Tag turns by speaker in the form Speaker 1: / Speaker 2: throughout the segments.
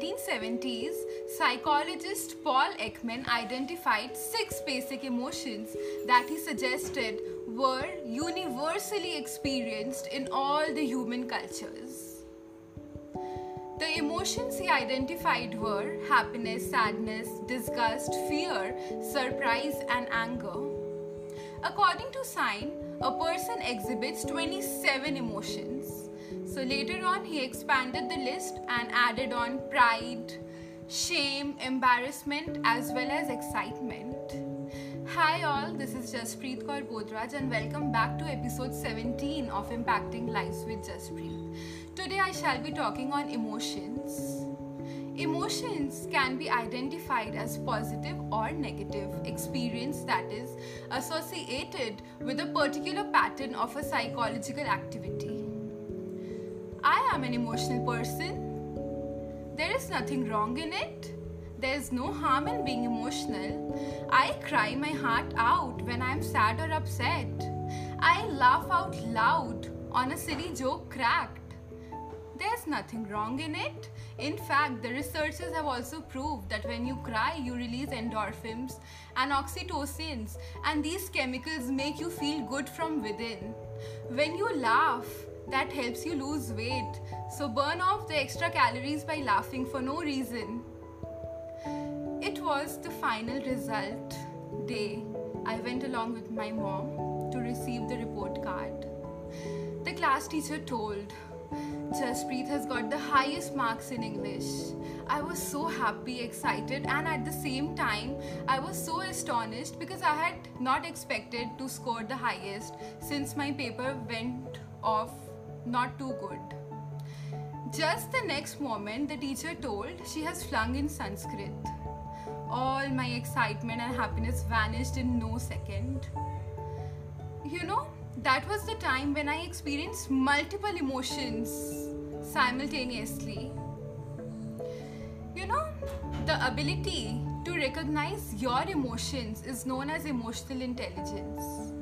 Speaker 1: 1970s, psychologist Paul Ekman identified six basic emotions that he suggested were universally experienced in all the human cultures. The emotions he identified were happiness, sadness, disgust, fear, surprise, and anger. According to Sign, a person exhibits 27 emotions. So later on, he expanded the list and added on pride, shame, embarrassment, as well as excitement. Hi, all, this is Jaspreet Kaur Bodraj, and welcome back to episode 17 of Impacting Lives with Jaspreet. Today, I shall be talking on emotions. Emotions can be identified as positive or negative experience that is associated with a particular pattern of a psychological activity. I am an emotional person. There is nothing wrong in it. There is no harm in being emotional. I cry my heart out when I am sad or upset. I laugh out loud on a silly joke cracked. There's nothing wrong in it. In fact, the researchers have also proved that when you cry, you release endorphins and oxytocins, and these chemicals make you feel good from within. When you laugh, that helps you lose weight. So burn off the extra calories by laughing for no reason. It was the final result day. I went along with my mom to receive the report card. The class teacher told, Jaspreet has got the highest marks in English. I was so happy, excited, and at the same time, I was so astonished because I had not expected to score the highest since my paper went off not too good. Just the next moment, the teacher told she has flung in Sanskrit. All my excitement and happiness vanished in no second. You know, that was the time when I experienced multiple emotions simultaneously. You know, the ability to recognize your emotions is known as emotional intelligence.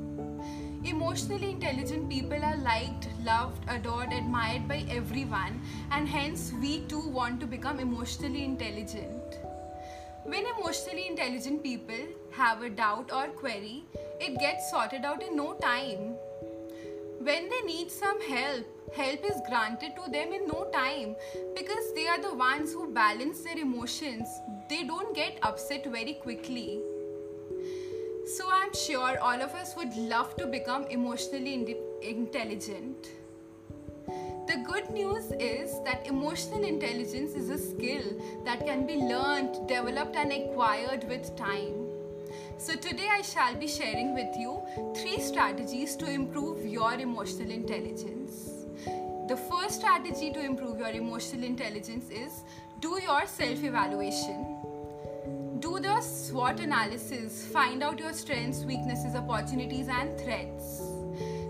Speaker 1: Emotionally intelligent people are liked, loved, adored, admired by everyone, and hence we too want to become emotionally intelligent. When emotionally intelligent people have a doubt or query, it gets sorted out in no time. When they need some help, help is granted to them in no time because they are the ones who balance their emotions. They don't get upset very quickly. So I'm sure all of us would love to become emotionally intelligent. The good news is that emotional intelligence is a skill that can be learned, developed, and acquired with time. So, today I shall be sharing with you three strategies to improve your emotional intelligence. The first strategy to improve your emotional intelligence is do your self evaluation do the SWOT analysis, find out your strengths, weaknesses, opportunities, and threats.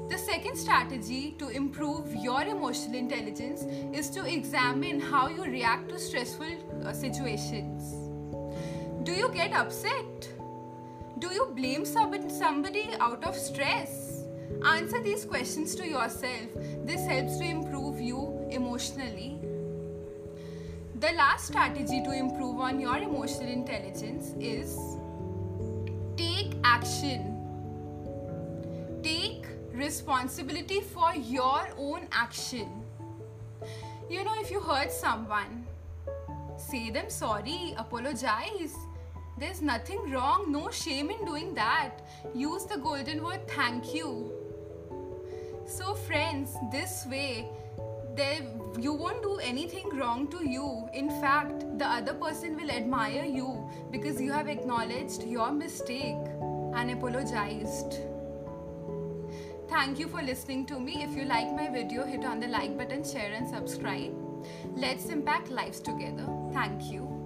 Speaker 1: The second strategy to improve your emotional intelligence is to examine how you react to stressful uh, situations. Do you get upset? Do you blame somebody out of stress? Answer these questions to yourself. This helps to improve you emotionally. The last strategy to improve on your emotional intelligence is take action. Take responsibility for your own action. You know, if you hurt someone, say them sorry, apologize. There's nothing wrong, no shame in doing that. Use the golden word thank you. So, friends, this way you won't do anything wrong to you. In fact the other person will admire you because you have acknowledged your mistake and apologized. Thank you for listening to me. If you like my video hit on the like button share and subscribe. Let's impact lives together. Thank you